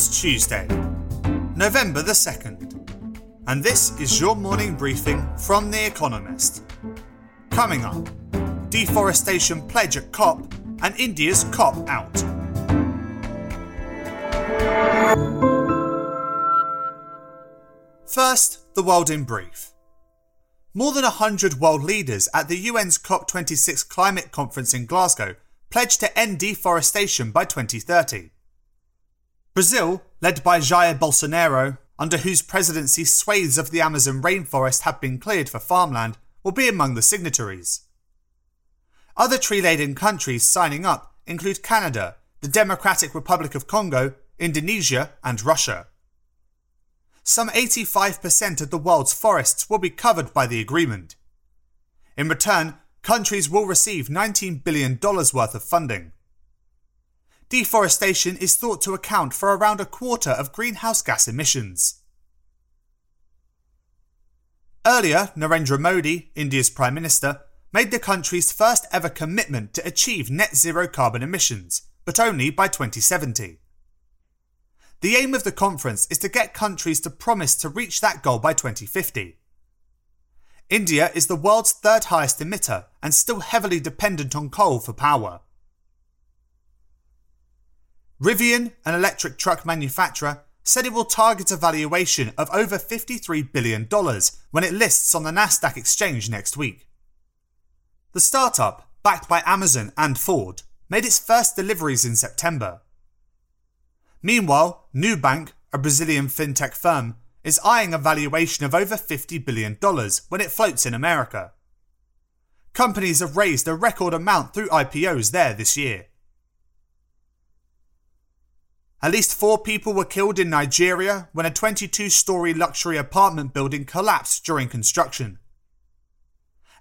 It's Tuesday, November the 2nd, and this is your morning briefing from The Economist. Coming up, deforestation pledge at COP and India's COP out. First, the world in brief. More than 100 world leaders at the UN's COP26 climate conference in Glasgow pledged to end deforestation by 2030. Brazil, led by Jair Bolsonaro, under whose presidency swathes of the Amazon rainforest have been cleared for farmland, will be among the signatories. Other tree laden countries signing up include Canada, the Democratic Republic of Congo, Indonesia, and Russia. Some 85% of the world's forests will be covered by the agreement. In return, countries will receive $19 billion worth of funding. Deforestation is thought to account for around a quarter of greenhouse gas emissions. Earlier, Narendra Modi, India's Prime Minister, made the country's first ever commitment to achieve net zero carbon emissions, but only by 2070. The aim of the conference is to get countries to promise to reach that goal by 2050. India is the world's third highest emitter and still heavily dependent on coal for power. Rivian, an electric truck manufacturer, said it will target a valuation of over $53 billion when it lists on the Nasdaq exchange next week. The startup, backed by Amazon and Ford, made its first deliveries in September. Meanwhile, Nubank, a Brazilian fintech firm, is eyeing a valuation of over $50 billion when it floats in America. Companies have raised a record amount through IPOs there this year. At least four people were killed in Nigeria when a 22 story luxury apartment building collapsed during construction.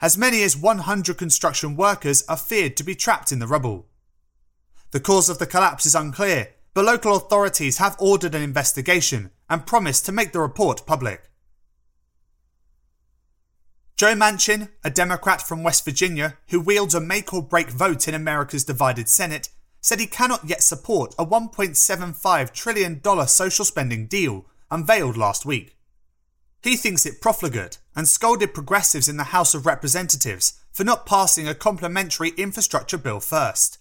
As many as 100 construction workers are feared to be trapped in the rubble. The cause of the collapse is unclear, but local authorities have ordered an investigation and promised to make the report public. Joe Manchin, a Democrat from West Virginia who wields a make or break vote in America's divided Senate, said he cannot yet support a $1.75 trillion social spending deal unveiled last week. He thinks it profligate and scolded progressives in the House of Representatives for not passing a complementary infrastructure bill first.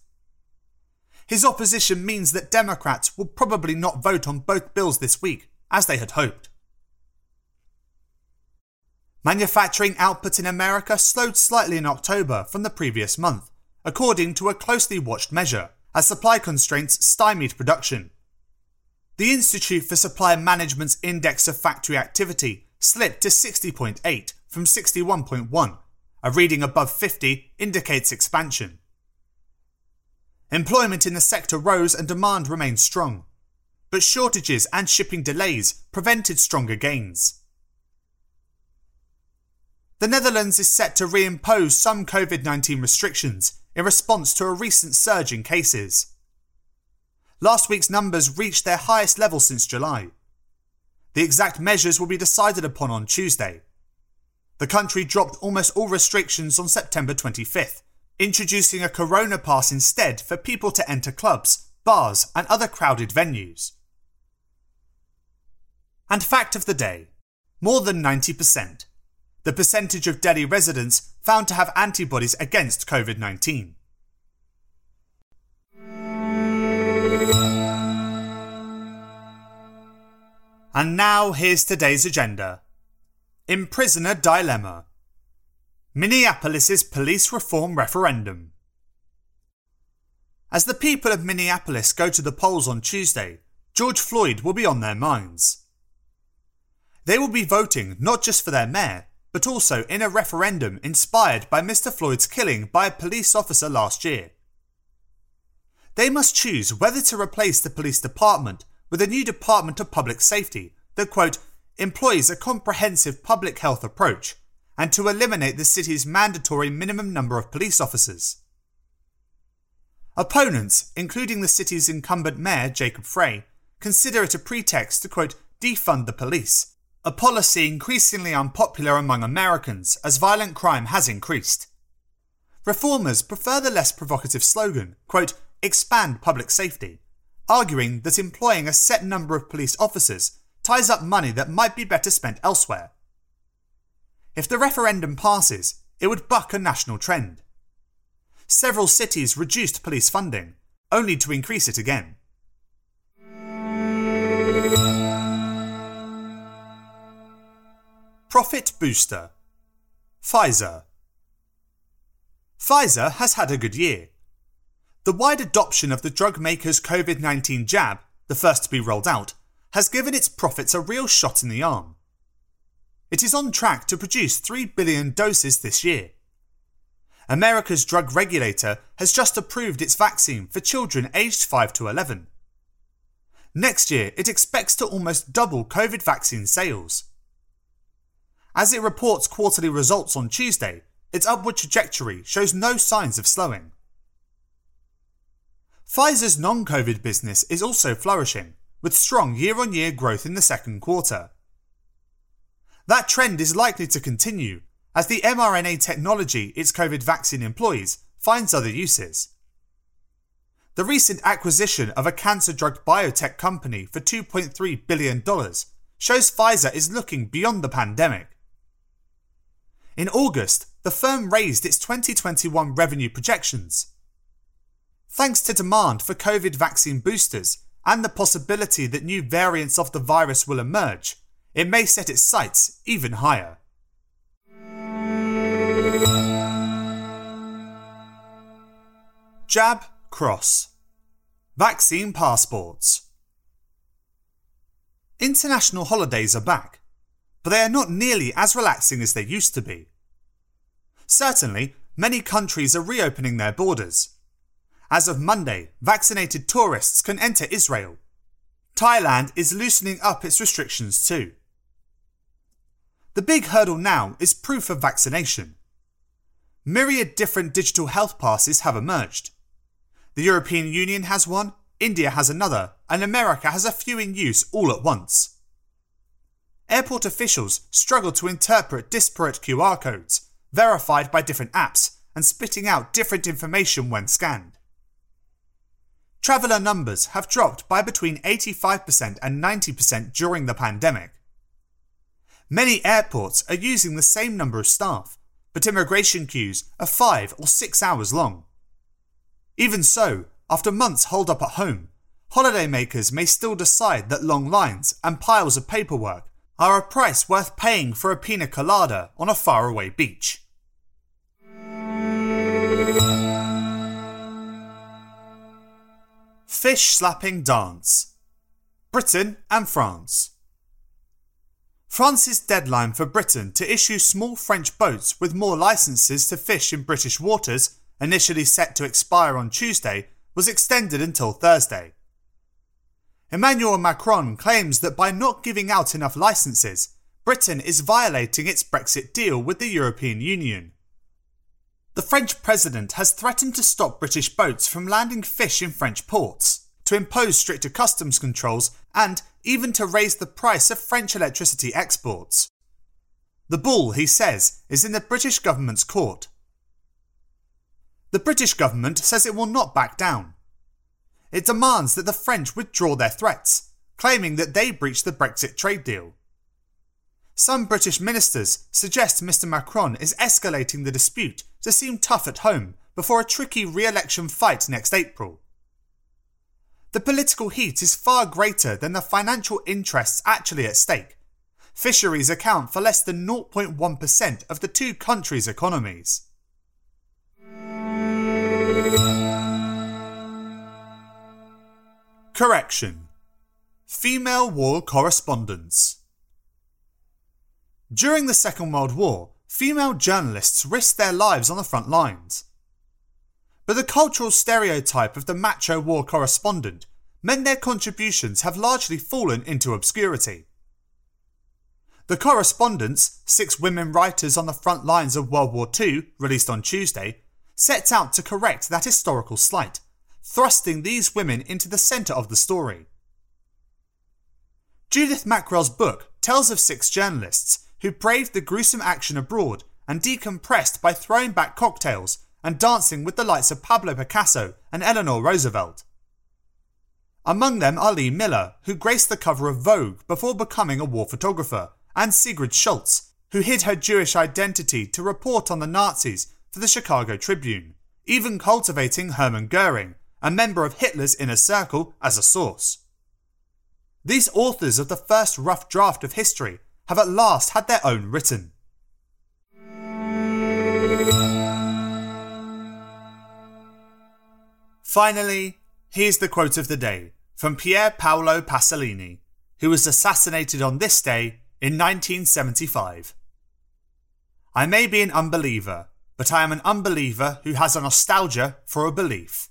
His opposition means that Democrats will probably not vote on both bills this week, as they had hoped. Manufacturing output in America slowed slightly in October from the previous month, according to a closely watched measure as supply constraints stymied production. The Institute for Supply Management's Index of Factory Activity slipped to 60.8 from 61.1. A reading above 50 indicates expansion. Employment in the sector rose and demand remained strong, but shortages and shipping delays prevented stronger gains. The Netherlands is set to reimpose some COVID 19 restrictions in response to a recent surge in cases. Last week's numbers reached their highest level since July. The exact measures will be decided upon on Tuesday. The country dropped almost all restrictions on September 25th, introducing a corona pass instead for people to enter clubs, bars, and other crowded venues. And fact of the day more than 90% the percentage of Delhi residents found to have antibodies against COVID 19. And now here's today's agenda Imprisoner Dilemma Minneapolis's Police Reform Referendum. As the people of Minneapolis go to the polls on Tuesday, George Floyd will be on their minds. They will be voting not just for their mayor, but also in a referendum inspired by Mr. Floyd's killing by a police officer last year. They must choose whether to replace the police department with a new Department of Public Safety that, quote, employs a comprehensive public health approach and to eliminate the city's mandatory minimum number of police officers. Opponents, including the city's incumbent mayor, Jacob Frey, consider it a pretext to, quote, defund the police a policy increasingly unpopular among Americans as violent crime has increased. Reformers prefer the less provocative slogan, quote, expand public safety, arguing that employing a set number of police officers ties up money that might be better spent elsewhere. If the referendum passes, it would buck a national trend. Several cities reduced police funding, only to increase it again. Profit Booster Pfizer Pfizer has had a good year. The wide adoption of the drug maker's COVID 19 jab, the first to be rolled out, has given its profits a real shot in the arm. It is on track to produce 3 billion doses this year. America's drug regulator has just approved its vaccine for children aged 5 to 11. Next year, it expects to almost double COVID vaccine sales. As it reports quarterly results on Tuesday, its upward trajectory shows no signs of slowing. Pfizer's non COVID business is also flourishing, with strong year on year growth in the second quarter. That trend is likely to continue as the mRNA technology its COVID vaccine employs finds other uses. The recent acquisition of a cancer drug biotech company for $2.3 billion shows Pfizer is looking beyond the pandemic. In August, the firm raised its 2021 revenue projections. Thanks to demand for COVID vaccine boosters and the possibility that new variants of the virus will emerge, it may set its sights even higher. Jab Cross Vaccine Passports International holidays are back, but they are not nearly as relaxing as they used to be. Certainly, many countries are reopening their borders. As of Monday, vaccinated tourists can enter Israel. Thailand is loosening up its restrictions too. The big hurdle now is proof of vaccination. Myriad different digital health passes have emerged. The European Union has one, India has another, and America has a few in use all at once. Airport officials struggle to interpret disparate QR codes verified by different apps, and spitting out different information when scanned. Traveller numbers have dropped by between 85% and 90% during the pandemic. Many airports are using the same number of staff, but immigration queues are five or six hours long. Even so, after months holed up at home, holidaymakers may still decide that long lines and piles of paperwork are a price worth paying for a pina colada on a faraway beach. Fish slapping dance. Britain and France. France's deadline for Britain to issue small French boats with more licenses to fish in British waters, initially set to expire on Tuesday, was extended until Thursday. Emmanuel Macron claims that by not giving out enough licenses, Britain is violating its Brexit deal with the European Union. The French president has threatened to stop British boats from landing fish in French ports, to impose stricter customs controls, and even to raise the price of French electricity exports. The ball, he says, is in the British government's court. The British government says it will not back down. It demands that the French withdraw their threats, claiming that they breached the Brexit trade deal. Some British ministers suggest Mr Macron is escalating the dispute to seem tough at home before a tricky re election fight next April. The political heat is far greater than the financial interests actually at stake. Fisheries account for less than 0.1% of the two countries' economies. Correction Female War Correspondents During the Second World War, female journalists risked their lives on the front lines. But the cultural stereotype of the macho war correspondent meant their contributions have largely fallen into obscurity. The Correspondents, six women writers on the front lines of World War II, released on Tuesday, sets out to correct that historical slight thrusting these women into the centre of the story. Judith Mackrell's book tells of six journalists who braved the gruesome action abroad and decompressed by throwing back cocktails and dancing with the likes of Pablo Picasso and Eleanor Roosevelt. Among them are Lee Miller, who graced the cover of Vogue before becoming a war photographer, and Sigrid Schultz, who hid her Jewish identity to report on the Nazis for the Chicago Tribune, even cultivating Hermann Goering, a member of Hitler's inner circle, as a source. These authors of the first rough draft of history have at last had their own written. Finally, here's the quote of the day from Pier Paolo Pasolini, who was assassinated on this day in 1975. I may be an unbeliever, but I am an unbeliever who has a nostalgia for a belief.